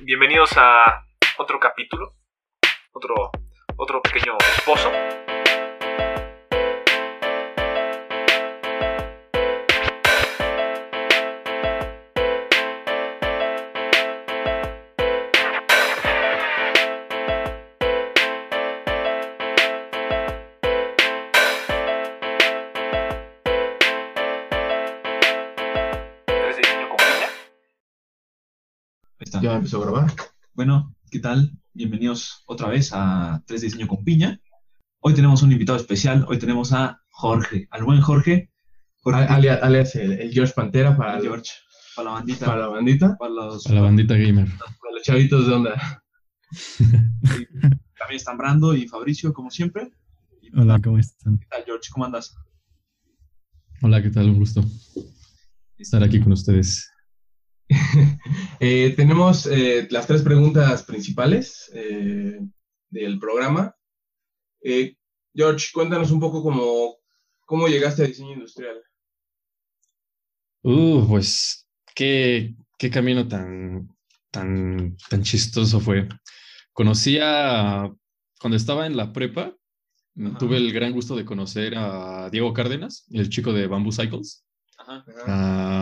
Bienvenidos a otro capítulo, otro, otro pequeño esposo. Ya empezó a grabar. Bueno, ¿qué tal? Bienvenidos otra vez a 3 Diseño con Piña. Hoy tenemos un invitado especial. Hoy tenemos a Jorge, al buen Jorge. Jorge, Alias, alias el, el George Pantera para, el George, para la bandita, para la bandita, para los, A la bandita gamer. para los chavitos de onda. También están Brando y Fabricio, como siempre. Y, Hola, ¿cómo están? ¿Qué tal, George? ¿Cómo andas? Hola, ¿qué tal? Un gusto estar aquí con ustedes. Eh, tenemos eh, las tres preguntas principales eh, del programa. George, cuéntanos un poco cómo, cómo llegaste a diseño industrial. Uh, pues, qué, qué camino tan, tan, tan chistoso fue. Conocí a, cuando estaba en la prepa, Ajá. tuve el gran gusto de conocer a Diego Cárdenas, el chico de Bamboo Cycles. Ajá.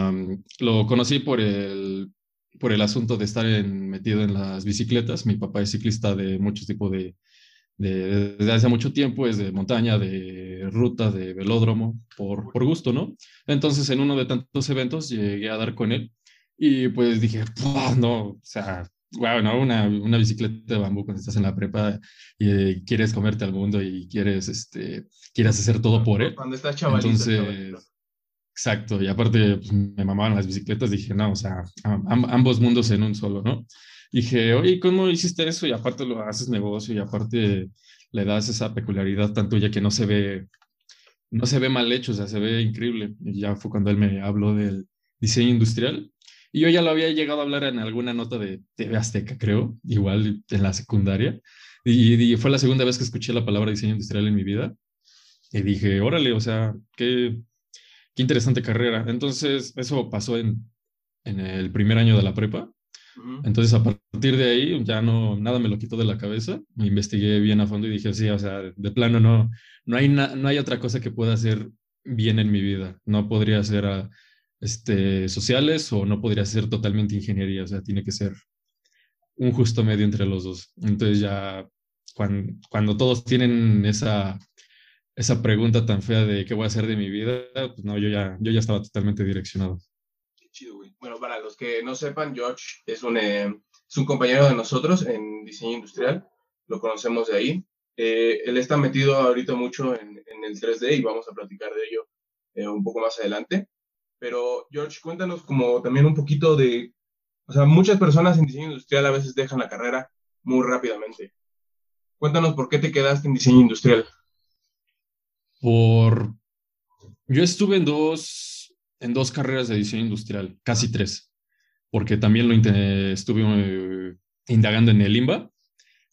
Am, lo conocí por el, por el asunto de estar en- metido en las bicicletas. Mi papá es ciclista de muchos tipos de, de- desde hace mucho tiempo, es de montaña, de ruta, de velódromo, por, por gusto, ¿no? Entonces, en uno de tantos eventos llegué a dar con él y pues dije, "Puah, no, o sea, wow, ¿no? Una, una bicicleta de bambú cuando estás en la prepa y eh, quieres comerte al mundo y quieres, este, quieres hacer todo por él. Cuando estás chavalito. Entonces, chavalito. Exacto, y aparte pues, me mamaban las bicicletas, dije, no, o sea, am- ambos mundos en un solo, ¿no? Dije, oye, ¿cómo hiciste eso? Y aparte lo haces negocio y aparte le das esa peculiaridad tan tuya que no se ve, no se ve mal hecho, o sea, se ve increíble. Y ya fue cuando él me habló del diseño industrial. Y yo ya lo había llegado a hablar en alguna nota de TV Azteca, creo, igual en la secundaria. Y, y fue la segunda vez que escuché la palabra diseño industrial en mi vida. Y dije, órale, o sea, qué, qué interesante carrera. Entonces, eso pasó en, en el primer año de la prepa. Entonces, a partir de ahí, ya no, nada me lo quitó de la cabeza. Me investigué bien a fondo y dije, sí, o sea, de plano no, no hay, na- no hay otra cosa que pueda hacer bien en mi vida. No podría ser ah, este, sociales o no podría ser totalmente ingeniería. O sea, tiene que ser un justo medio entre los dos. Entonces, ya cuando, cuando todos tienen esa, esa pregunta tan fea de qué voy a hacer de mi vida, pues no, yo ya, yo ya estaba totalmente direccionado. Qué chido, güey. Bueno, para los que no sepan, George es un, eh, es un compañero de nosotros en diseño industrial. Lo conocemos de ahí. Eh, él está metido ahorita mucho en, en el 3D y vamos a platicar de ello eh, un poco más adelante. Pero, George, cuéntanos como también un poquito de... O sea, muchas personas en diseño industrial a veces dejan la carrera muy rápidamente. Cuéntanos por qué te quedaste en diseño industrial. Por... Yo estuve en dos, en dos carreras de diseño industrial, casi tres, porque también lo estuve eh, indagando en el IMBA,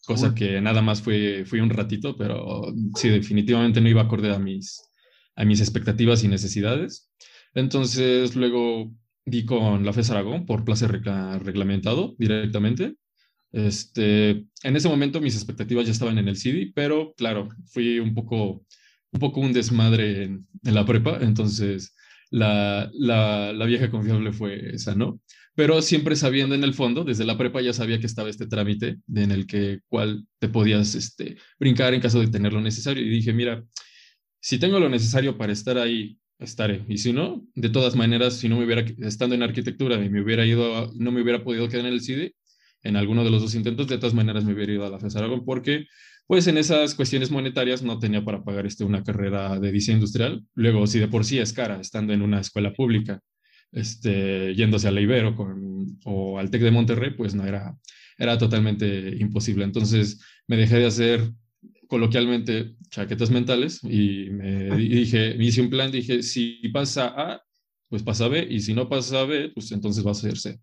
cosa Cool. que nada más fue, fui un ratito, pero sí, definitivamente no iba acorde a mis, a mis expectativas y necesidades. Entonces, luego di con la FES Aragón por placer regla- reglamentado directamente. Este, en ese momento mis expectativas ya estaban en el CD, pero claro, fui un poco, un poco un desmadre en, la prepa, entonces la, la, vieja confiable fue esa, ¿no? Pero siempre sabiendo en el fondo, desde la prepa ya sabía que estaba este trámite en el que cual te podías este, brincar en caso de tener lo necesario. Y dije, mira, si tengo lo necesario para estar ahí, estaré. Y si no, de todas maneras, si no me hubiera, estando en arquitectura y me hubiera ido, no me hubiera podido quedar en el CIDE, en alguno de los dos intentos, de todas maneras me hubiera ido a la FES Aragón porque pues en esas cuestiones monetarias no tenía para pagar este, una carrera de diseño industrial. Luego, si de por sí es cara, estando en una escuela pública, este, yéndose a la Ibero con, o al TEC de Monterrey, pues no era, era totalmente imposible. Entonces me dejé de hacer coloquialmente chaquetas mentales y me y dije, hice un plan, dije, si pasa A, pues pasa B, y si no pasa B, pues entonces va a ser C.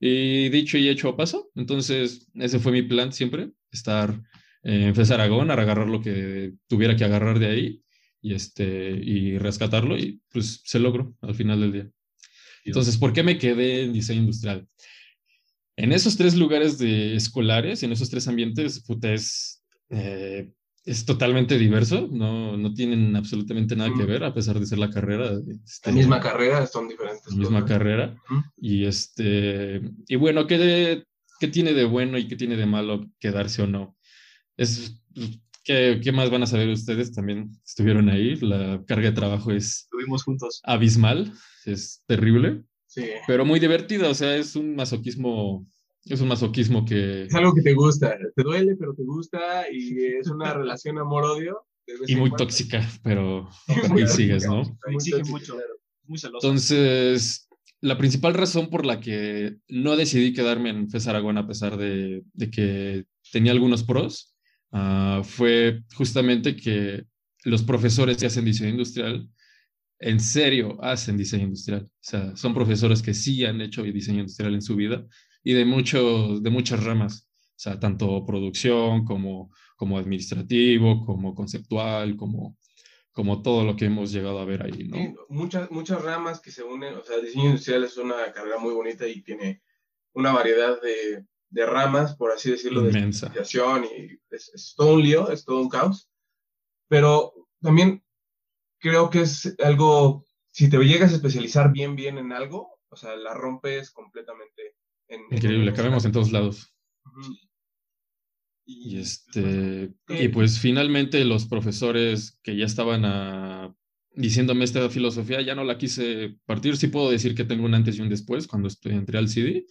Y dicho y hecho pasó. Entonces, ese fue mi plan siempre, estar en FES Aragón, a agarrar lo que tuviera que agarrar de ahí y, este, y rescatarlo y pues se logró al final del día. Entonces, ¿por qué me quedé en diseño industrial? en esos tres lugares de escolares, en esos tres ambientes, puta, es, eh, es totalmente diverso, no, no tienen absolutamente nada que Mm. ver, a pesar de ser la carrera. este, La misma carrera, son diferentes. la misma cosas. carrera. Y este, y bueno, ¿qué, ¿qué tiene de bueno y qué tiene de malo quedarse o no? Es, ¿qué, qué más van a saber ustedes? También estuvieron ahí, la carga de trabajo es Estuvimos juntos. abismal, es terrible, Sí. pero muy divertida, o sea, es un masoquismo, es un masoquismo que... Es algo que te gusta, te duele, pero te gusta y es una relación amor-odio. Y muy cuando. tóxica, pero Muy ahí sigues. ¿no? Exige mucho. claro. Muy celoso. Entonces, la principal razón por la que no decidí quedarme en FES Aragón a pesar de, de que tenía algunos pros, ah, fue justamente que los profesores que hacen diseño industrial, en serio hacen diseño industrial. O sea, son profesores que sí han hecho diseño industrial en su vida y de, mucho, de muchas ramas. O sea, tanto producción como, como administrativo, como conceptual, como, como todo lo que hemos llegado a ver ahí, ¿no? Muchas, muchas ramas que se unen, o sea, diseño industrial es una carrera muy bonita y tiene una variedad de, de ramas, por así decirlo, de Inmensa. especialización y es, es todo un lío, es todo un caos. Pero también creo que es algo, si te llegas a especializar bien, bien en algo, o sea, la rompes completamente. En, Increíble, en- cabemos en todos lados. Ujú. Y este, Eh, y pues finalmente los profesores que ya estaban ah, diciéndome esta filosofía, ya no la quise partir. Sí puedo decir que tengo un antes y un después cuando estoy, entré al CD,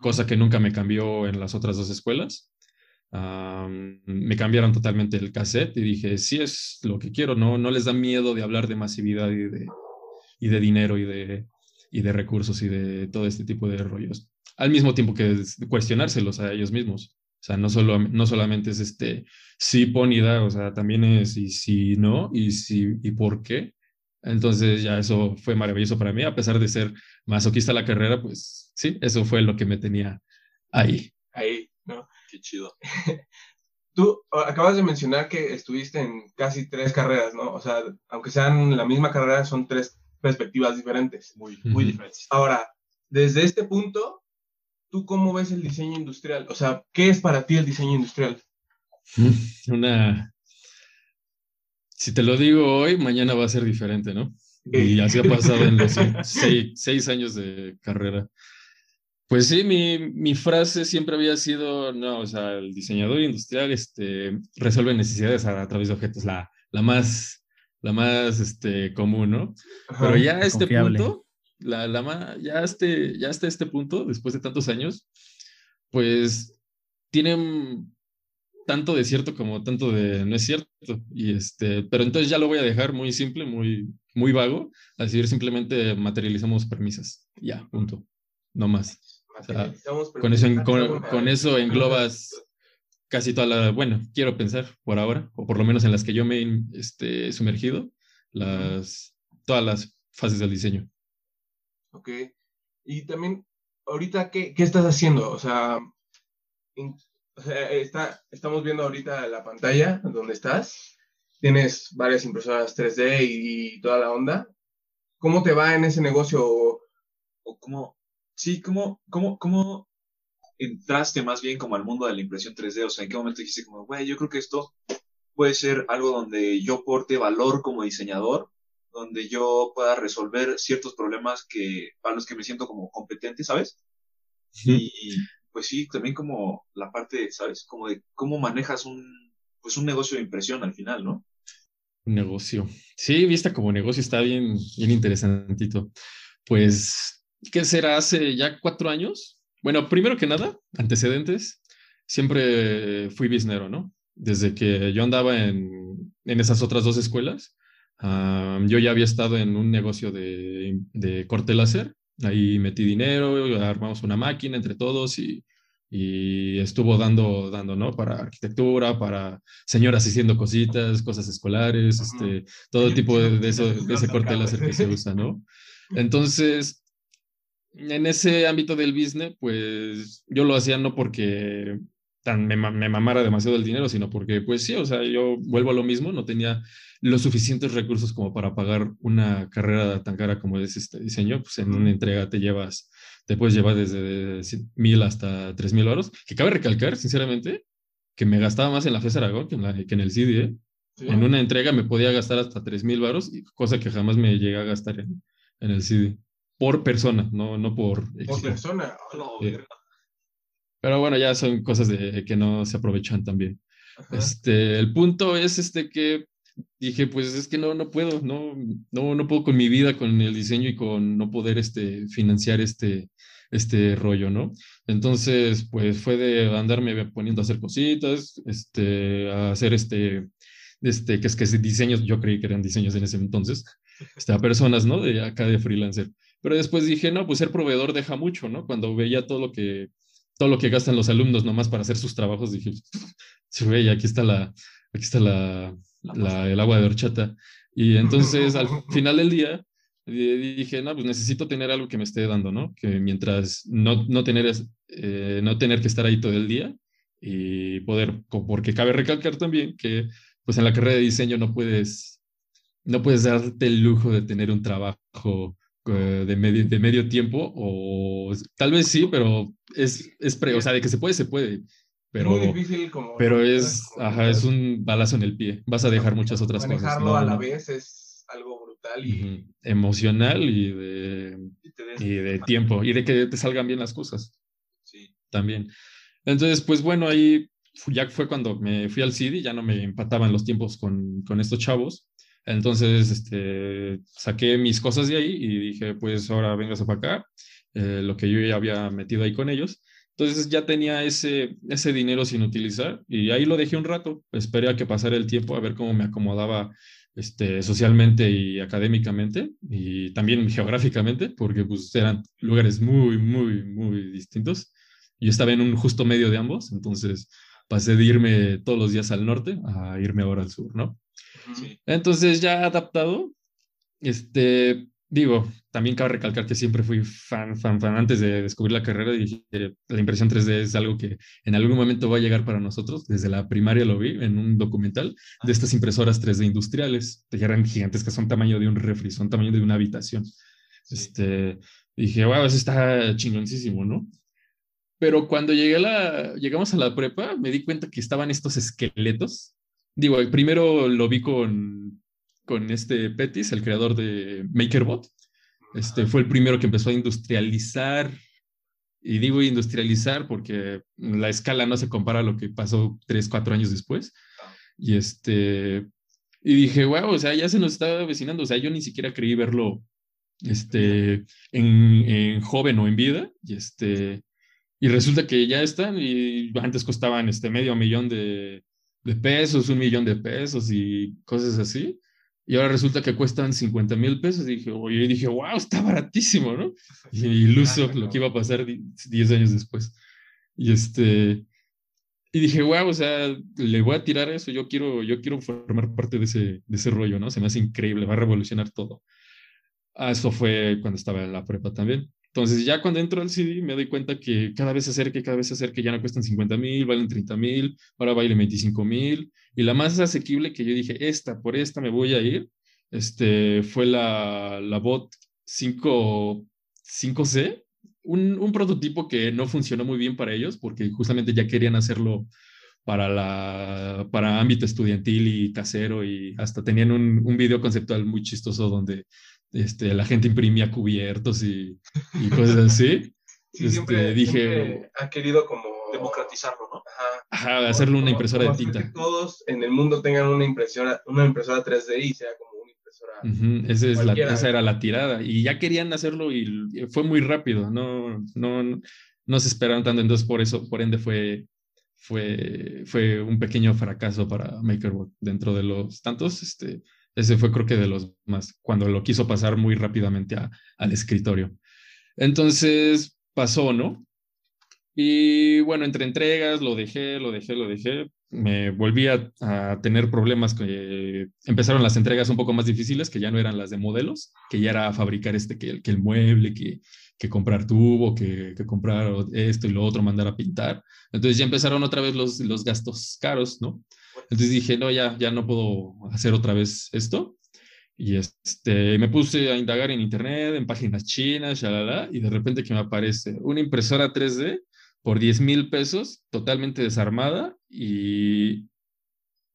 cosa que nunca me cambió en las otras dos escuelas. Ah, me cambiaron totalmente el cassette y dije, sí es lo que quiero, no, no les da miedo de hablar de masividad y de, y de dinero y de, y de recursos y de todo este tipo de rollos. Al mismo tiempo que es cuestionárselos a ellos mismos. O sea, no, solo, no solamente es este sí, pon y da, o sea, también es y si no, y si y por qué. Entonces ya eso fue maravilloso para mí, a pesar de ser masoquista la carrera, pues sí, eso fue lo que me tenía ahí. Ahí, ¿no? Qué chido. Tú acabas de mencionar que estuviste en casi tres carreras, ¿no? O sea, aunque sean la misma carrera, son tres perspectivas diferentes. Muy, muy diferentes. Ahora, desde este punto, ¿tú cómo ves el diseño industrial? O sea, ¿qué es para ti el diseño industrial? Una... Si te lo digo hoy, mañana va a ser diferente, ¿no? Y así ha pasado en los seis, seis años de carrera. Pues sí, mi, mi frase siempre había sido, no, o sea, el diseñador industrial este, resuelve necesidades a, a través de objetos, la, la más, la más este, común, ¿no? Ajá. Pero ya a este confiable. punto, la, la ya, este, ya hasta este punto, después de tantos años, pues tienen tanto de cierto como tanto de no es cierto. Y este, pero entonces ya lo voy a dejar muy simple, muy, muy vago, así decir, simplemente materializamos premisas. Ya, punto. No más. sea, Con eso, con, eso englobas casi toda la, bueno, quiero pensar por ahora, o por lo menos en las que yo me he este, sumergido, las, todas las fases del diseño. Ok. Y también, ahorita, ¿qué, qué estás haciendo? O sea, en- o sea, está, estamos viendo ahorita la pantalla donde estás. Tienes varias impresoras 3D y, y toda la onda. ¿Cómo te va en ese negocio? O- O cómo, sí, cómo, cómo, cómo entraste más bien como al mundo de la impresión 3D. O sea, ¿en qué momento dijiste como, güey, yo creo que esto puede ser algo donde yo porte valor como diseñador, donde yo pueda resolver ciertos problemas que, para los que me siento como competente, ¿sabes? Y pues sí, también como la parte, ¿sabes? Como de cómo manejas un, pues un negocio de impresión al final, ¿no? Negocio. Sí, vista como negocio está bien, bien interesantito. Pues, ¿qué será? Hace ya cuatro años. Bueno, primero que nada, antecedentes. Siempre fui biznero, ¿no? Desde que yo andaba en, en esas otras dos escuelas, ah, yo ya había estado en un negocio de, de corte láser. Ahí metí dinero, armamos una máquina entre todos y, y estuvo dando, dando, ¿no? Para arquitectura, para señoras haciendo cositas, cosas escolares, este, todo tipo de, de eso, de ese corte láser que se usa, ¿no? Entonces, en ese ámbito del business, pues yo lo hacía no porque tan me, me mamara demasiado el dinero, sino porque, pues sí, o sea, yo vuelvo a lo mismo, no tenía los suficientes recursos como para pagar una carrera tan cara como es este diseño, pues en una entrega te llevas te puedes llevar desde mil hasta tres mil euros. Que cabe recalcar, sinceramente, que me gastaba más en la FES Aragón que en, la, que en el CD. ¿eh? En una entrega me podía gastar hasta tres mil varos, cosa que jamás me llegué a gastar en, en el CD. Por persona, no, no por... Por persona. Pero bueno, ya son cosas de, que no se aprovechan también. Este, el punto es este que dije, pues es que no, no puedo, no, no, no puedo con mi vida, con el diseño y con no poder este, financiar este, este rollo, ¿no? Entonces, pues fue de andarme poniendo a hacer cositas, este, a hacer este, este, que es que diseños, yo creí que eran diseños en ese entonces, este, a personas, ¿no? De acá de freelancer. Pero después dije, no, pues ser proveedor deja mucho, ¿no? Cuando veía todo lo que, todo lo que gastan los alumnos nomás para hacer sus trabajos, dije, sí, aquí está la, aquí está la, el agua de horchata. Y entonces al final del día dije, no, pues necesito tener algo que me esté dando, ¿no? Que mientras no, no, tener, eh, no tener que estar ahí todo el día y poder, porque cabe recalcar también que pues en la carrera de diseño no puedes, no puedes darte el lujo de tener un trabajo de medio, de medio tiempo o tal vez sí, pero es, es pre, o sea, de que se puede, se puede. Pero, muy difícil como pero es, ajá, es un balazo en el pie. Vas a dejar muchas otras cosas. Manejarlo a la vez es algo brutal y... Emocional y de, y, de tiempo. Y de que te salgan bien las cosas. Sí. También. Entonces, pues bueno, ahí ya fue cuando me fui al CD, ya no me empataban los tiempos con, con estos chavos. Entonces, este, saqué mis cosas de ahí y dije, pues ahora vengas para acá, eh, lo que yo ya había metido ahí con ellos. Entonces ya tenía ese, ese dinero sin utilizar y ahí lo dejé un rato. Esperé a que pasara el tiempo a ver cómo me acomodaba este, socialmente y académicamente y también geográficamente, porque pues eran lugares muy, muy, muy distintos. Yo estaba en un justo medio de ambos, entonces pasé de irme todos los días al norte a irme ahora al sur, ¿no? Entonces ya adaptado, este, digo, también cabe recalcar que siempre fui fan, fan, fan. Antes de descubrir la carrera dije la impresión 3D es algo que en algún momento va a llegar para nosotros. Desde la primaria lo vi en un documental de estas impresoras 3D industriales, que eran gigantescas, son tamaño de un refri, son tamaño de una habitación. Este, dije, wow, eso está chingoncísimo, ¿no? Pero cuando llegué a la, llegamos a la prepa, me di cuenta que estaban estos esqueletos. Digo, primero lo vi con, con este Petis, el creador de MakerBot. Este, fue el primero que empezó a industrializar. Y digo industrializar porque la escala no se compara a lo que pasó tres, cuatro años después. Y este, y dije, wow, o sea, ya se nos está avecinando. O sea, yo ni siquiera creí verlo este, en, en joven o en vida. Y este, y resulta que ya están y antes costaban este medio millón de, de pesos, un millón de pesos y cosas así. Y ahora resulta que cuestan 50 mil pesos. Y dije, oye, dije, wow, está baratísimo, ¿no? Y iluso lo que iba a pasar 10 años después. Y este, y dije, wow, o sea, le voy a tirar eso. Yo quiero, yo quiero formar parte de ese, de ese rollo, ¿no? Se me hace increíble, va a revolucionar todo. Ah, eso fue cuando estaba en la prepa también. Entonces ya cuando entro al CD me doy cuenta que cada vez se acerca, cada vez se acerca, ya no cuestan 50 mil, valen 30 mil, ahora valen 25 mil. Y la más asequible que yo dije, esta, por esta me voy a ir, este, fue la, la Bot 5, 5C, un, un, prototipo que no funcionó muy bien para ellos porque justamente ya querían hacerlo para, la, para ámbito estudiantil y casero y hasta tenían un, un video conceptual muy chistoso donde este, la gente imprimía cubiertos y, y cosas así. Sí, siempre, este, dije, ha querido como democratizarlo, ¿no? Ajá. Ajá, hacerlo una impresora de tinta. Que todos en el mundo tengan una impresora, una impresora 3D y sea como una impresora. esa, es la, esa era la tirada. Y ya querían hacerlo y fue muy rápido. No, no, no se esperaron tanto. Entonces, por eso, por ende, fue, fue, fue un pequeño fracaso para MakerBot dentro de los tantos. Este, ese fue creo que de los más, cuando lo quiso pasar muy rápidamente al escritorio. Entonces pasó, ¿no? Y bueno, entre entregas lo dejé, lo dejé, lo dejé. Me volví a, tener problemas que empezaron las entregas un poco más difíciles, que ya no eran las de modelos, que ya era fabricar este, que, que el mueble, que, que comprar tubo, que, que, comprar esto y lo otro, mandar a pintar. Entonces ya empezaron otra vez los, los gastos caros, ¿no? Entonces dije, no, ya, ya no puedo hacer otra vez esto. Y este, me puse a indagar en internet, en páginas chinas, shalala, y de repente que me aparece una impresora 3D por 10 mil pesos, totalmente desarmada, y,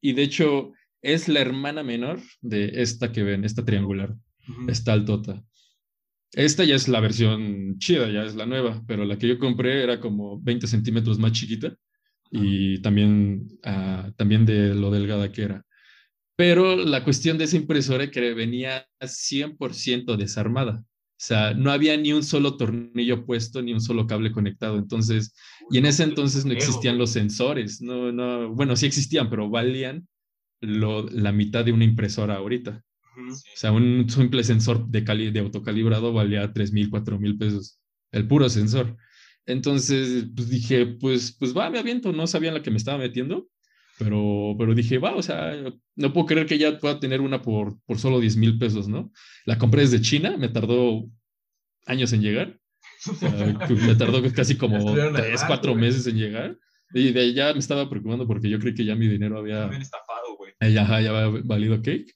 y de hecho es la hermana menor de esta que ven, esta triangular, esta altota. Esta ya es la versión chida, ya es la nueva, pero la que yo compré era como 20 centímetros más chiquita y también, ah, también de lo delgada que era. Pero la cuestión de esa impresora que venía 100% desarmada. O sea, no había ni un solo tornillo puesto, ni un solo cable conectado. Entonces, y en ese entonces no existían los sensores. No, no, bueno, sí existían, pero valían lo, la mitad de una impresora ahorita. O sea, un simple sensor de, cali de autocalibrado valía 3 mil, 4 mil pesos. El puro sensor. Entonces, pues dije, pues, pues va, me aviento. No sabía en la que me estaba metiendo, pero, pero dije, va, o sea, no puedo creer que ya pueda tener una por, por solo 10 mil pesos, ¿no? La compré desde China, me tardó años en llegar. me tardó casi como 3, 4 meses en llegar. Y de ahí ya me estaba preocupando porque yo creí que ya mi dinero había... estafado, güey. Ya, ya había valido cake.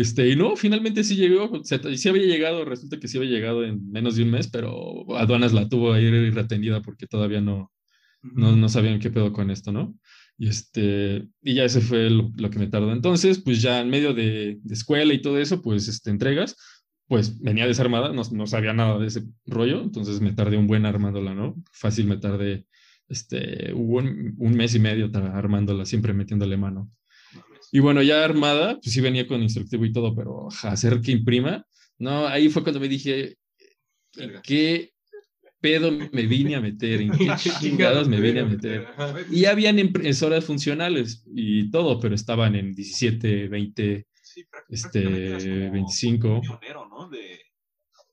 Este, y no, finalmente sí llegó, sí había llegado, resulta que sí había llegado en menos de un mes, pero aduanas la tuvo ahí retenida porque todavía no, no, no sabían qué pedo con esto, ¿no? Y, este, y ya ese fue lo, que me tardó. Entonces, pues ya en medio de, de, escuela y todo eso, pues este, entregas, pues venía desarmada, no, no sabía nada de ese rollo, entonces me tardé un buen armándola, ¿no? Fácil me tardé este, un, un mes y medio armándola, siempre metiéndole mano. Y bueno, ya armada, pues sí venía con instructivo y todo, pero hacer que imprima, no, ahí fue cuando me dije, ¿qué pedo me vine a meter? ¿En qué chingadas me vine a meter? Y habían impresoras funcionales y todo, pero estaban en 17, 20, este, 25. Pionero, ¿no? De,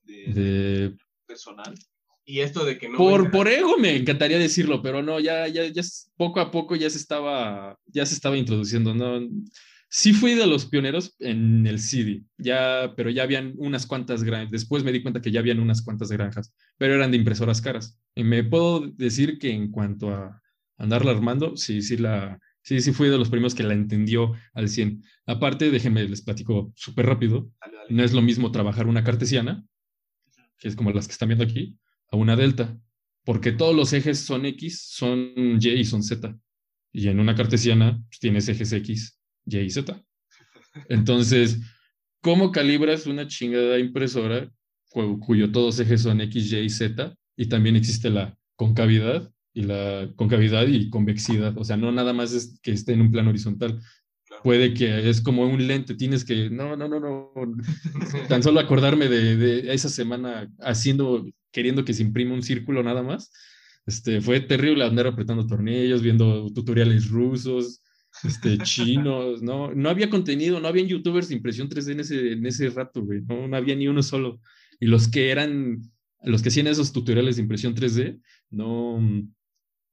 de, de personal. Y esto de que no. Por, por ego me encantaría decirlo, pero no, ya, ya, ya poco a poco ya se estaba, ya se estaba introduciendo, ¿no? Sí fui de los pioneros en el CD, ya, pero ya habían unas cuantas granjas. Después me di cuenta que ya habían unas cuantas granjas, pero eran de impresoras caras. Y me puedo decir que en cuanto a andarla armando, sí, sí la, sí, sí fui de los primeros que la entendió al 100. Aparte, déjenme les platico súper rápido. No es lo mismo trabajar una cartesiana, que es como las que están viendo aquí, a una delta, porque todos los ejes son X, son Y y son Z. Y en una cartesiana pues, tienes ejes X, Y y Z. Entonces, ¿cómo calibras una chingada impresora cuyo todos ejes son X, Y y Z? Y también existe la concavidad y la concavidad y convexidad. O sea, no nada más es que esté en un plano horizontal, puede que es como un lente, tienes que, no, no, no, no, tan solo acordarme de, de, esa semana haciendo, queriendo que se imprima un círculo nada más, este, fue terrible andar apretando tornillos, viendo tutoriales rusos, este, chinos, no, no había contenido, no había youtubers de impresión 3D en ese, en ese rato, güey, no, no había ni uno solo, y los que eran, los que hacían esos tutoriales de impresión 3D, no,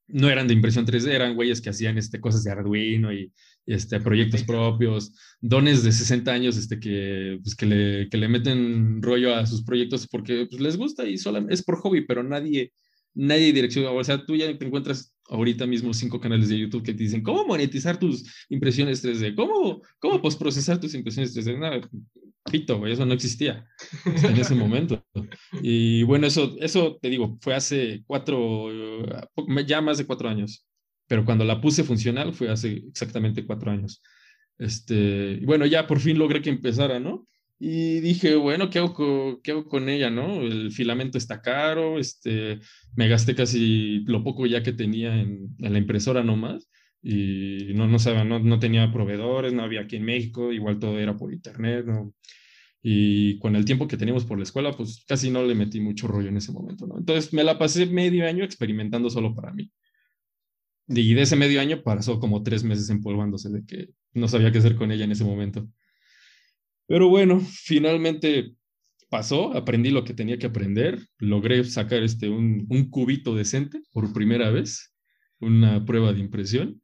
no eran de impresión 3D, eran güeyes que hacían este, cosas de Arduino y este, proyectos propios, dones de 60 años este, que, pues, que, le, que le meten rollo a sus proyectos porque pues, les gusta y solo es por hobby, pero nadie, nadie direcciona. O sea, tú ya te encuentras ahorita mismo cinco canales de YouTube que te dicen cómo monetizar tus impresiones 3D, cómo, cómo postprocesar tus impresiones 3D. Nada, pito, eso no existía en ese momento. Y bueno, eso, eso te digo, fue hace cuatro, ya más de cuatro años pero cuando la puse funcional fue hace exactamente cuatro años. Este, bueno, ya por fin logré que empezara, ¿no? Y dije, bueno, ¿qué hago, con, ¿qué hago con ella, no? El filamento está caro, este, me gasté casi lo poco ya que tenía en, en la impresora nomás, y no, no, sabía, no, no tenía proveedores, no había aquí en México, igual todo era por internet. Y con el tiempo que teníamos por la escuela, pues casi no le metí mucho rollo en ese momento. Entonces me la pasé medio año experimentando solo para mí. Y de ese medio año pasó como tres meses empolvándose de que no sabía qué hacer con ella en ese momento. Pero bueno, finalmente pasó, aprendí lo que tenía que aprender, logré sacar este, un, un cubito decente por primera vez, una prueba de impresión.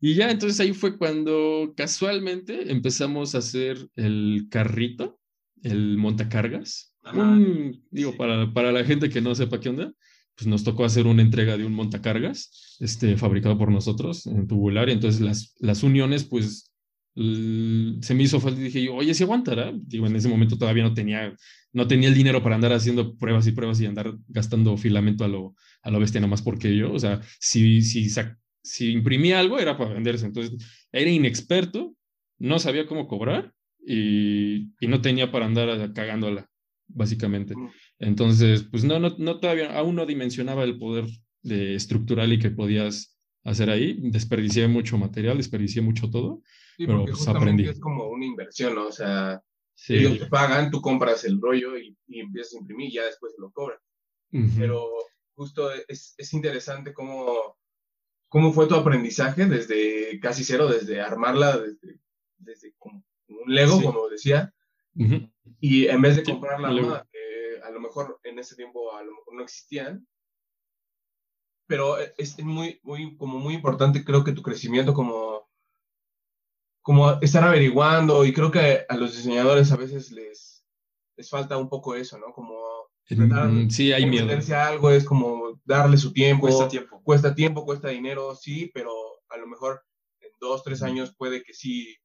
Y ya entonces ahí fue cuando casualmente empezamos a hacer el carrito, el montacargas. Un, digo, para, para la gente que no sepa qué onda, pues nos tocó hacer una entrega de un montacargas este, fabricado por nosotros en tubular. Y entonces las, las uniones, pues se me hizo falta y dije, oye, si aguantará. Digo, en ese momento todavía no tenía, no tenía el dinero para andar haciendo pruebas y pruebas y andar gastando filamento a lo, a lo bestia, nada más porque yo, o sea, si, si, si imprimía algo era para venderse. Entonces, era inexperto, no sabía cómo cobrar y, y no tenía para andar cagándola, básicamente. Entonces, pues no, no, no todavía, aún no dimensionaba el poder de estructural y que podías hacer ahí. Desperdicié mucho material, desperdicié mucho todo, pero pues aprendí. Es como una inversión, ¿no? O sea, ellos te pagan, tú compras el rollo y, empiezas a imprimir y ya después lo cobran. Pero justo es, es interesante cómo, cómo fue tu aprendizaje desde casi cero, desde armarla, desde, desde como un Lego, como decía, y en vez de comprar la que a lo mejor en ese tiempo a lo mejor no existían, pero es muy, muy, como muy importante, creo que tu crecimiento como, como estar averiguando, y creo que a los diseñadores a veces les, les falta un poco eso, ¿no? Como mm, sí, hay miedo. algo es como darle su tiempo. Cuesta tiempo. Cuesta tiempo, cuesta dinero, sí, pero a lo mejor en dos, tres años puede que sí.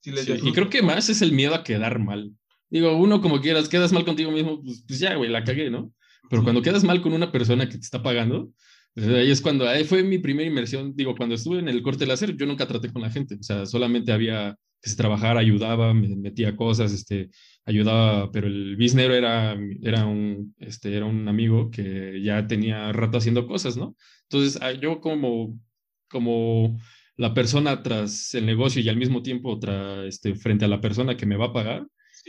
sí les y creo que más es el miedo a quedar mal. Digo, uno como quieras, quedas mal contigo mismo, pues, pues ya, güey, la cagué, ¿no? Pero cuando quedas mal con una persona que te está pagando, ahí es cuando, ahí fue mi primera inmersión, digo, cuando estuve en el corte láser, yo nunca traté con la gente, o sea, solamente había que se trabajara, ayudaba, me metía cosas, este, ayudaba, pero el bisnero era, era, un, este, era un amigo que ya tenía rato haciendo cosas, ¿no? Entonces, ah, yo como, como la persona tras el negocio y al mismo tiempo tras, este, frente a la persona que me va a pagar,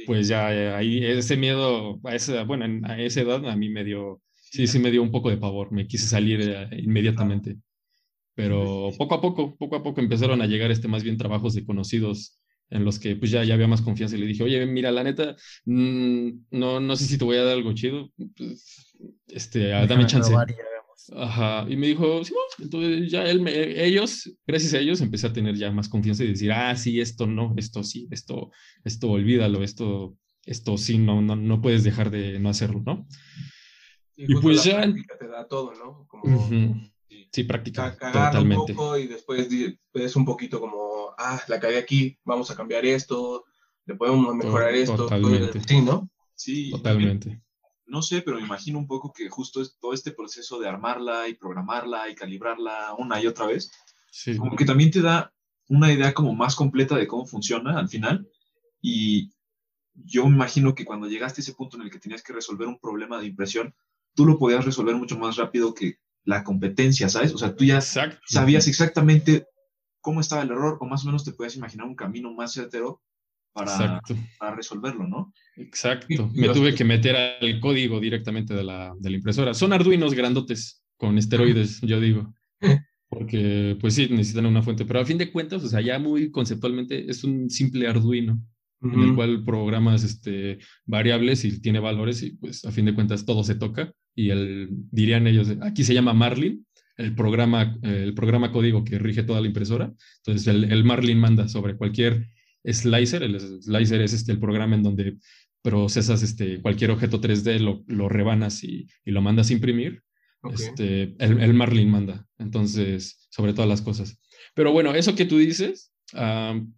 pues ya eh, ahí ese miedo, a esa, bueno, a esa edad a mí me dio, sí, sí me dio un poco de pavor, me quise salir eh, inmediatamente. Pero poco a poco, poco a poco empezaron a llegar este más bien trabajos de conocidos en los que pues ya, ya había más confianza y le dije, oye, mira, la neta, mm, no, no sé si te voy a dar algo chido, pues, este, dame chance. Ajá, y me dijo, sí, entonces ya él ellos, gracias a ellos, empecé a tener ya más confianza y decir, ah, sí, esto no, esto sí, esto, esto olvídalo, esto, esto sí, no, no, no puedes dejar de no hacerlo, ¿no? y pues ya... Te da todo, ¿no? Como, Sí, práctica. totalmente. un poco y después es un poquito como, ah, la cagué aquí, vamos a cambiar esto, le podemos mejorar esto. Totalmente. Sí, ¿no? Sí. Totalmente no sé, pero imagino un poco que justo es todo este proceso de armarla y programarla y calibrarla una y otra vez, como que también te da una idea como más completa de cómo funciona al final. Y yo me imagino que cuando llegaste a ese punto en el que tenías que resolver un problema de impresión, tú lo podías resolver mucho más rápido que la competencia, ¿sabes? O sea, tú ya sabías exactamente cómo estaba el error o más o menos te podías imaginar un camino más certero para, para resolverlo, ¿no? Exacto. Me tuve que meter al código directamente de la, de la impresora. Son arduinos grandotes con esteroides, yo digo. Porque, pues sí, necesitan una fuente. Pero a fin de cuentas, o sea, ya muy conceptualmente, es un simple arduino en el cual programas este, variables y tiene valores y pues a fin de cuentas todo se toca. Y el, dirían ellos, aquí se llama Marlin, el programa, el programa código que rige toda la impresora. Entonces el, el Marlin manda sobre cualquier slicer. El slicer es este, el programa en donde procesas este, cualquier objeto 3D, lo, lo rebanas y, y, lo mandas a imprimir. Este, el, el, Marlin manda, entonces, sobre todas las cosas. Pero bueno, eso que tú dices,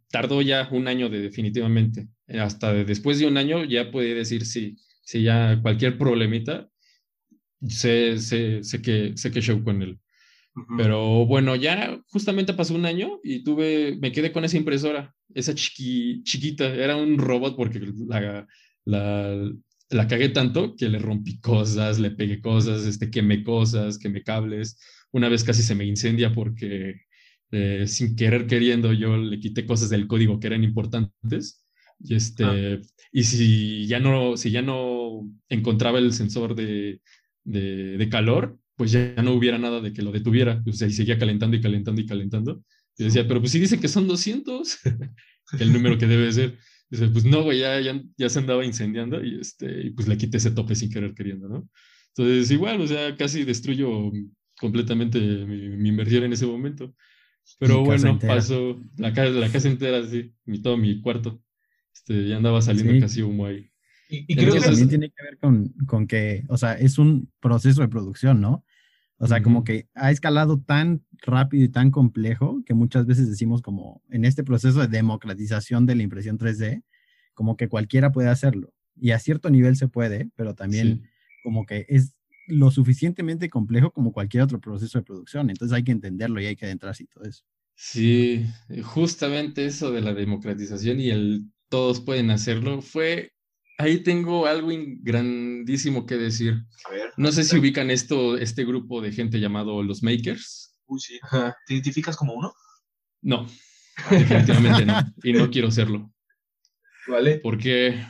tardó ya un año de, definitivamente. Hasta después de un año ya puede decir sí, si ya cualquier problemita, sé, sé, sé, que, sé que show con él. Pero bueno, ya justamente pasó un año y tuve, me quedé con esa impresora, esa chiqui, chiquita, era un robot porque la, la, la cagué tanto que le rompí cosas, le pegué cosas, este, quemé cosas, quemé cables. Una vez casi se me incendia porque eh, sin querer queriendo yo le quité cosas del código que eran importantes. Y, este, ah. y si, ya no, si ya no encontraba el sensor de, de, de calor, pues ya no hubiera nada de que lo detuviera. O sea, y seguía calentando y calentando y calentando. Y decía, pero pues si dice que son 200, el número que debe ser. Dice, pues no, güey, ya, ya, se andaba incendiando y, este, y pues le quité ese tope sin querer queriendo, ¿no? Entonces, igual, o sea, casi destruyo completamente mi, inversión en ese momento. Pero bueno, pasó la, la casa entera, sí, mi, todo mi cuarto. Este, ya andaba saliendo casi humo ahí. Y, creo que también tiene que ver con, con, que, o sea, es un proceso de producción, ¿no? O sea, como que ha escalado tan rápido y tan complejo que muchas veces decimos como en este proceso de democratización de la impresión 3D, como que cualquiera puede hacerlo. Y a cierto nivel se puede, pero también como que es lo suficientemente complejo como cualquier otro proceso de producción. Entonces hay que entenderlo y hay que adentrarse y todo eso. Sí, justamente eso de la democratización y el todos pueden hacerlo fue ahí tengo algo grandísimo que decir. no sé si ubican esto, este grupo de gente llamado los Makers. Uy, sí. ¿Te identificas como uno? No, definitivamente no. Y no quiero serlo. ¿Vale? ¿Por qué?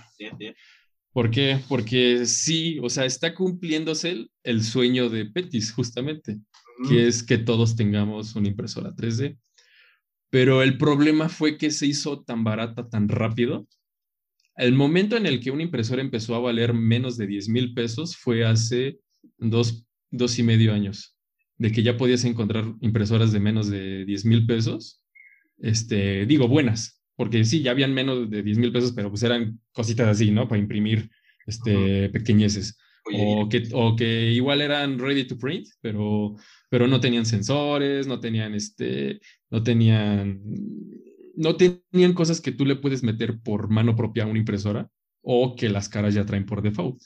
¿Por qué? Porque sí, o sea, está cumpliéndose el, sueño de Petis, justamente, que es que todos tengamos una impresora 3D. Pero el problema fue que se hizo tan barata tan rápido el momento en el que una impresora empezó a valer menos de 10 mil pesos fue hace dos, dos y medio años, de que ya podías encontrar impresoras de menos de 10 mil pesos, este, digo, buenas, porque sí, ya habían menos de 10 mil pesos, pero pues eran cositas así, ¿no? Para imprimir este, pequeñeces. o, que, o que igual eran ready to print, pero, pero no tenían sensores, no tenían, este, no tenían no tenían cosas que tú le puedes meter por mano propia a una impresora o que las caras ya traen por default.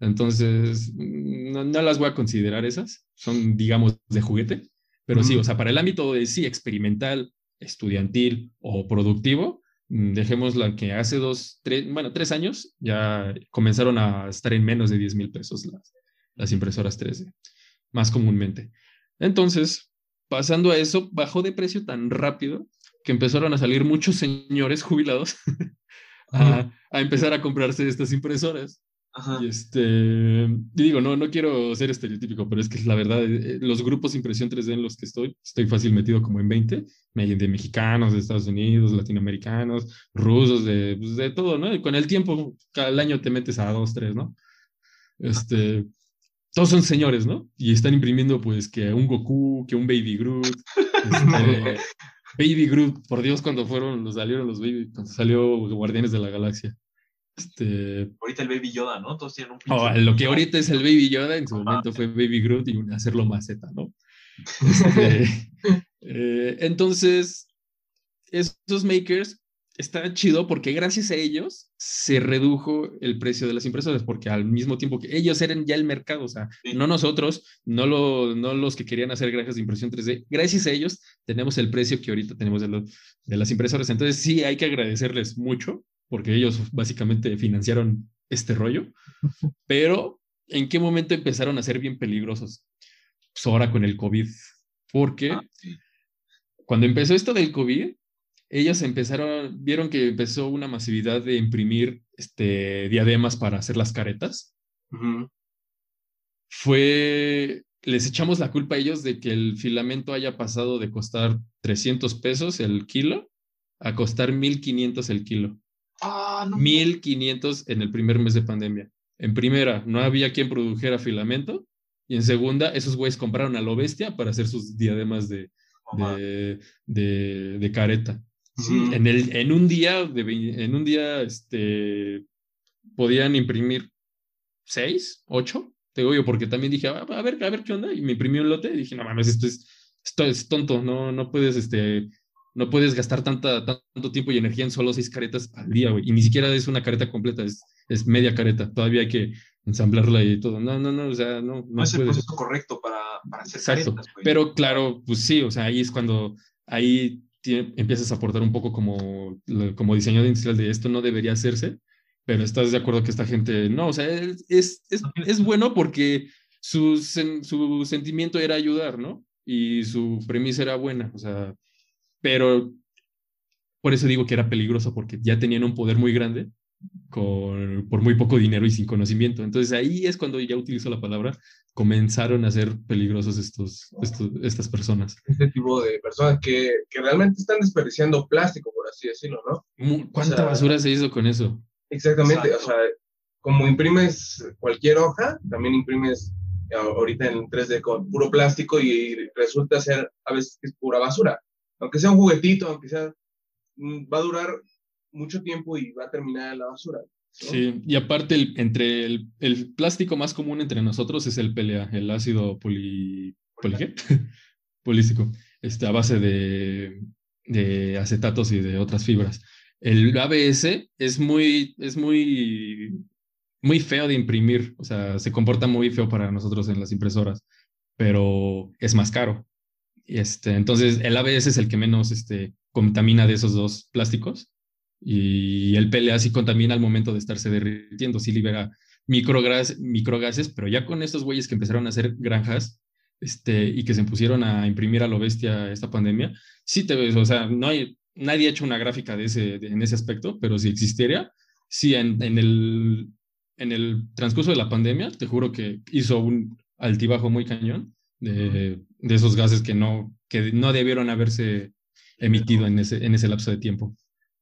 Entonces, no, las voy a considerar esas, son, digamos, de juguete, pero sí, o sea, para el ámbito de sí, experimental, estudiantil o productivo, mm, dejémosla que hace dos, tres, bueno, tres años ya comenzaron a estar en menos de 10 mil pesos las, las impresoras 3D, más comúnmente. Entonces, pasando a eso, bajó de precio tan rápido que empezaron a salir muchos señores jubilados a, empezar a comprarse estas impresoras. Y este, digo, no, no quiero ser estereotípico, pero es que la verdad, eh, los grupos de impresión 3D en los que estoy, estoy fácil metido como en 20, de mexicanos, de Estados Unidos, latinoamericanos, rusos, de, pues, de todo, ¿no? Y con el tiempo, cada año te metes a dos, tres, ¿no? Este, todos son señores, ¿no? Y están imprimiendo, pues, que un Goku, que un Baby Groot, este, Baby Groot, por Dios, cuando fueron, los salieron los Baby, cuando salió Guardianes de la Galaxia. Este... Ahorita el Baby Yoda, ¿no? Todos tienen un oh, Lo que ahorita es el Baby Yoda, en su momento fue Baby Groot y hacerlo maceta, ¿no? Este, eh, entonces, estos makers está chido porque gracias a ellos se redujo el precio de las impresoras, porque al mismo tiempo que ellos eran ya el mercado, o sea, no nosotros, no, lo, no los que querían hacer granjas de impresión 3D, gracias a ellos tenemos el precio que ahorita tenemos de, de las impresoras. Entonces sí, hay que agradecerles mucho, porque ellos básicamente financiaron este rollo, pero ¿en qué momento empezaron a ser bien peligrosos? Pues ahora con el COVID, porque ah, cuando empezó esto del COVID, ellos empezaron, vieron que empezó una masividad de imprimir este, diademas para hacer las caretas. Fue, les echamos la culpa a ellos de que el filamento haya pasado de costar 300 pesos el kilo a costar 1500 el kilo. Ah, no. 1500 en el primer mes de pandemia. En primera, no había quien produjera filamento. Y en segunda, esos güeyes compraron a lo bestia para hacer sus diademas de, de, de careta. En, el, en un día, de, en un día, este, podían imprimir seis, ocho, te digo yo, porque también dije, ah, a, ver, a ver qué onda, y me imprimí un lote y dije, no mames, esto es, esto es tonto, no, no puedes, este, no puedes gastar tanta, tanto tiempo y energía en solo seis caretas al día, güey, y ni siquiera es una careta completa, es, es media careta, todavía hay que ensamblarla y todo, no, no, no, o sea, no, no, es el proceso correcto para, para hacer Exacto. Pero claro, pues sí, o sea, ahí es cuando, ahí empiezas a aportar un poco como, como diseñador industrial de esto no debería hacerse, pero estás de acuerdo que esta gente, no, o sea, es, es, es, bueno porque su, su sentimiento era ayudar, ¿no? Y su premisa era buena, o sea, pero por eso digo que era peligroso, porque ya tenían un poder muy grande con, por muy poco dinero y sin conocimiento. Entonces ahí es cuando ya utilizo la palabra, comenzaron a ser peligrosos estos, estas personas. Este tipo de personas que, que, realmente están desperdiciando plástico, por así decirlo, ¿no? ¿Cuánta basura se hizo con eso? Exactamente, o sea, como imprimes cualquier hoja, también imprimes ahorita en 3D con puro plástico y resulta ser a veces es pura basura. Aunque sea un juguetito, aunque sea, mm, va a durar mucho tiempo y va a terminar en la basura. Sí, y aparte, el, entre el, el, plástico más común entre nosotros es el PLA, el ácido poli, polístico, este, a base de, de acetatos y de otras fibras. El ABS es muy, es muy, muy feo de imprimir, o sea, se comporta muy feo para nosotros en las impresoras, pero es más caro. Este, entonces, el ABS es el que menos este, contamina de esos dos plásticos y el PLA sí contamina al momento de estarse derritiendo, sí libera microgas, microgases, pero ya con estos güeyes que empezaron a hacer granjas este, y que se pusieron a imprimir a lo bestia esta pandemia, sí te ves, o sea, no hay, nadie ha hecho una gráfica de ese, en ese aspecto, pero si existiera, sí, en, en, el, en el transcurso de la pandemia, te juro que hizo un altibajo muy cañón de, de esos gases que no, que no debieron haberse emitido en ese, en ese lapso de tiempo.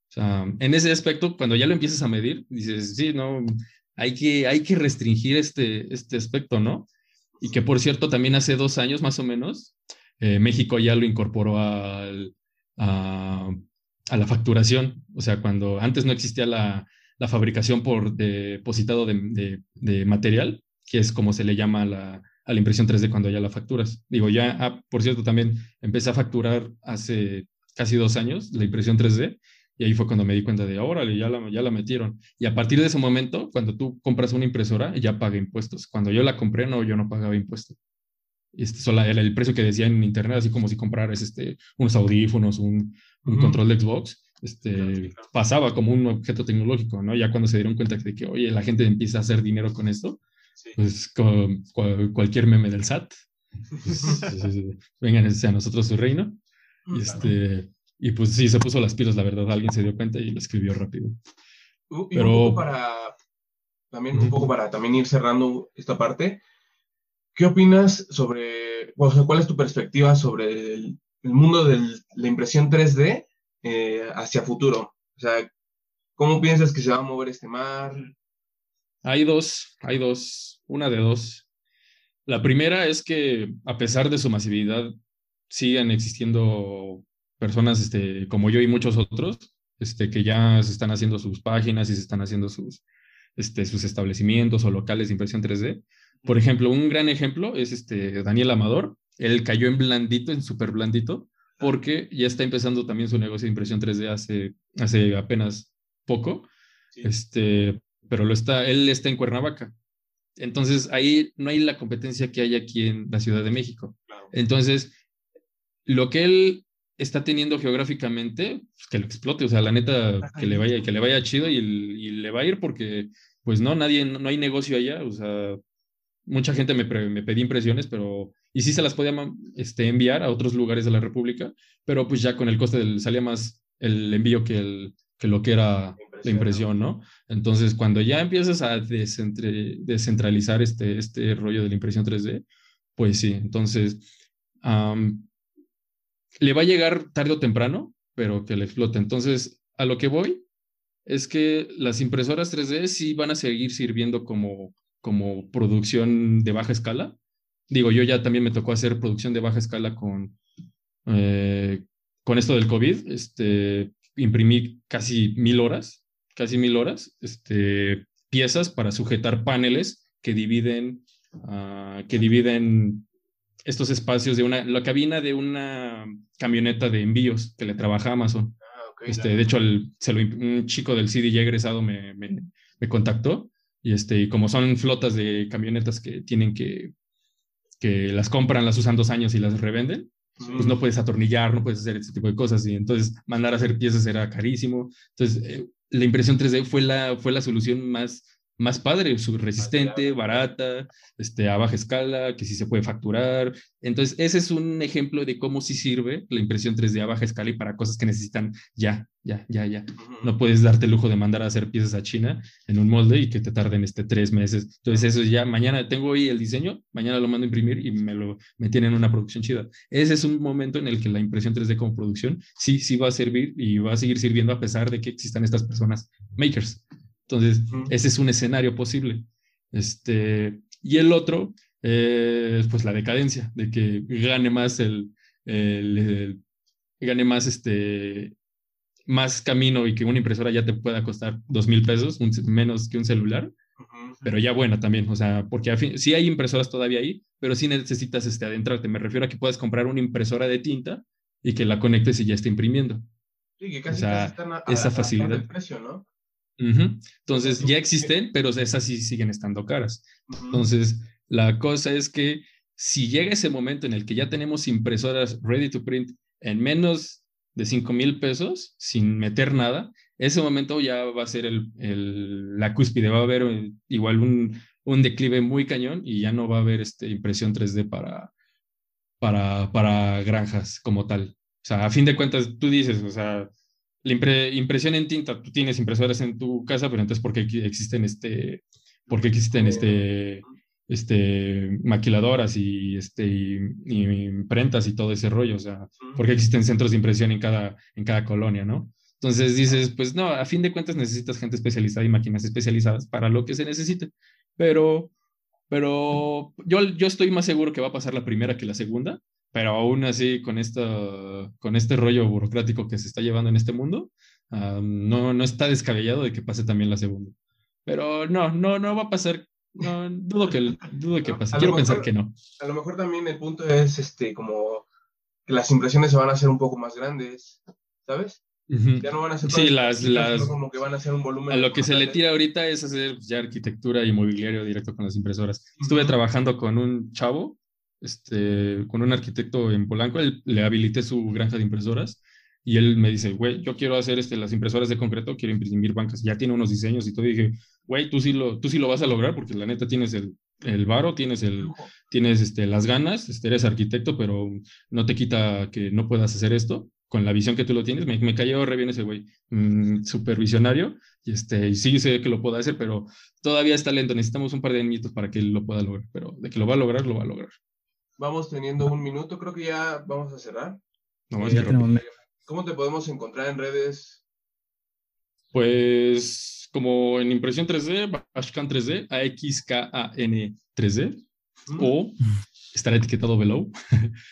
O sea, en ese aspecto, cuando ya lo empiezas a medir, dices, sí, no, hay que, hay que restringir este, este aspecto, ¿no? Y que, por cierto, también hace dos años más o menos, eh, México ya lo incorporó al, a, a, la facturación. O sea, cuando antes no existía la, la fabricación por depositado de, de, de, material, que es como se le llama a la, a la impresión 3D cuando ya la facturas. Digo, ya, ah, por cierto, también empecé a facturar hace casi dos años la impresión 3D y ahí fue cuando me di cuenta de, órale, ya la, ya la metieron. Y a partir de ese momento, cuando tú compras una impresora, ya paga impuestos. Cuando yo la compré, no, yo no pagaba impuestos. Este, solo el, el precio que decía en internet, así como si compraras este, unos audífonos, un, un uh -huh. control de Xbox, este, pasaba como un objeto tecnológico, ¿no? Ya cuando se dieron cuenta de que, oye, la gente empieza a hacer dinero con esto, sí. pues con, cual, cualquier meme del SAT, pues, vengan a nosotros su reino. Y, este, y pues sí, se puso las pilas, la verdad, alguien se dio cuenta y lo escribió rápido. Y Pero, un poco para, también, un poco para también ir cerrando esta parte, ¿qué opinas sobre, o sea, cuál es tu perspectiva sobre el, el mundo de la impresión 3D eh, hacia futuro? O sea, ¿cómo piensas que se va a mover este mar? Hay dos, hay dos, una de dos. La primera es que a pesar de su masividad, siguen existiendo personas este, como yo y muchos otros este, que ya se están haciendo sus páginas y se están haciendo sus, este, sus establecimientos o locales de impresión 3D. Por ejemplo, un gran ejemplo es este Daniel Amador. Él cayó en blandito, en súper blandito, porque ya está empezando también su negocio de impresión 3D hace, hace apenas poco. Sí. Este, pero lo está, él está en Cuernavaca. Entonces ahí no hay la competencia que hay aquí en la Ciudad de México. Claro. Entonces, lo que él está teniendo geográficamente, pues que lo explote, o sea, la neta, que le vaya, que le vaya chido y, y, le va a ir porque, pues no, nadie, no hay negocio allá, o sea, mucha gente me, me pedí impresiones, pero, y sí se las podía este, enviar a otros lugares de la República, pero pues ya con el coste del, salía más el envío que, el, que lo que era impresión, la impresión, ¿no? Entonces, cuando ya empiezas a descentre, descentralizar este, este rollo de la impresión 3D, pues sí, entonces... Um, le va a llegar tarde o temprano, pero que le explote. Entonces, a lo que voy es que las impresoras 3D sí van a seguir sirviendo como, como producción de baja escala. Digo, yo ya también me tocó hacer producción de baja escala con, eh, con esto del COVID. Este, imprimí casi mil horas, casi mil horas, este, piezas para sujetar paneles que dividen, uh, que dividen estos espacios de una, la cabina de una camioneta de envíos que le trabaja Amazon. Ah, okay, este, De hecho, el, se lo, un chico del CDJ egresado me, me, me, contactó y, este, y como son flotas de camionetas que tienen que, que las compran, las usan dos años y las revenden, pues no puedes atornillar, no puedes hacer ese tipo de cosas y entonces mandar a hacer piezas era carísimo. Entonces, eh, la impresión 3D fue la, fue la solución más más padre, resistente, barata, este, a baja escala, que sí se puede facturar. Entonces, ese es un ejemplo de cómo sí sirve la impresión 3D a baja escala y para cosas que necesitan ya, ya, ya, ya. No puedes darte el lujo de mandar a hacer piezas a China en un molde y que te tarden este tres meses. Entonces, eso ya, mañana tengo hoy el diseño, mañana lo mando a imprimir y me lo me tienen una producción chida. Ese es un momento en el que la impresión 3D como producción sí, sí va a servir y va a seguir sirviendo a pesar de que existan estas personas makers. Entonces, uh -huh. ese es un escenario posible. Este, y el otro es eh, pues la decadencia, de que gane más el, el, el, gane más este más camino y que una impresora ya te pueda costar dos mil pesos, menos que un celular, pero ya buena también, o sea, porque a fin, sí hay impresoras todavía ahí, pero sí necesitas este, adentrarte. Me refiero a que puedes comprar una impresora de tinta y que la conectes y ya está imprimiendo. Sí, que casi, O sea, casi están a, a- esa facilidad. precio, ¿no? Ujú. Entonces, ya existen, pero esas sí siguen estando caras. Entonces, la cosa es que si llega ese momento en el que ya tenemos impresoras ready to print en menos de 5 mil pesos, sin meter nada, ese momento ya va a ser el, el- la cúspide, va a haber eh, igual un, un declive muy cañón y ya no va a haber este, impresión 3D para, para, para granjas como tal. O sea, a fin de cuentas, tú dices, o sea, la impre- impresión en tinta, tú tienes impresoras en tu casa, pero entonces, ¿por qué existen este, por qué existen este, este, maquiladoras y, este, y, y imprentas y todo ese rollo? O sea, Ujú. porque existen centros de impresión en cada, en cada colonia, ¿no? Entonces dices, pues no, a fin de cuentas necesitas gente especializada y máquinas especializadas para lo que se necesite. Pero, pero yo, yo estoy más seguro que va a pasar la primera que la segunda, pero aún así con, esta, con este rollo burocrático que se está llevando en este mundo, ah, no, no está descabellado de que pase también la segunda. Pero no, no, no va a pasar. No, dudo que, dudo que pase. Quiero pensar mejor- que no. A lo mejor también el punto es este como que las impresiones se van a hacer un poco más grandes, ¿sabes? Ujú. Ya no van a ser Sí, las- las- como que van a ser un volumen. A lo que se le tira ahorita es hacer ya arquitectura y mobiliario directo con las impresoras. Estuve Ujú. trabajando con un chavo, este, con un arquitecto en Polanco, él, le habilité su granja de impresoras y él me dice, güey, yo quiero hacer este, las impresoras de concreto, quiero imprimir bancas. Ya tiene unos diseños y todo. Y dije, güey, tú sí lo, tú sí lo vas a lograr porque la neta tienes el, el varo, tienes el, tienes este, las ganas, este, eres arquitecto, pero no te quita que no puedas hacer esto con la visión que tú lo tienes. Me, me cayó re bien ese güey, mm, súper visionario, y, este, y sí sé que lo puede hacer, pero todavía está lento. Necesitamos un par de añitos para que él lo pueda lograr, pero de que lo va a lograr, lo va a lograr. Vamos teniendo un minuto, creo que ya vamos a cerrar. No, Eh, Ya tenemos ¿Cómo te podemos encontrar en redes? Pues como en impresión 3D, Ashcan 3D, AXKAN 3D, Ujú. o estará etiquetado below.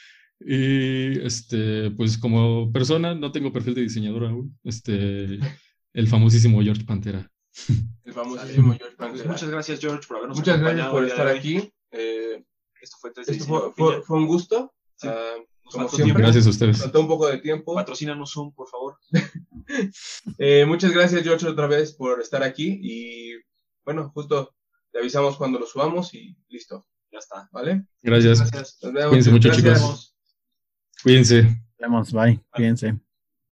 y este, pues como persona, no tengo perfil de diseñador aún. Este, el famosísimo George Pantera. El famosísimo George Pues Pantera. muchas gracias, George, por habernos Muchas gracias por estar aquí. Eh, Esto fue 3 esto fue, fue- fue un gusto. Sí. Ah, Nos como faltó siempre. tiempo. Gracias a ustedes. faltó un poco de tiempo. Patrocínanos Zoom, por favor. Eh, muchas gracias, George, otra vez por estar aquí. Y bueno, justo te avisamos cuando lo subamos y listo. Ya está. ¿Vale? Gracias. Gracias. Nos vemos. Cuídense mucho, Gracias. chicos. Cuídense. Nos vemos, bye, cuídense.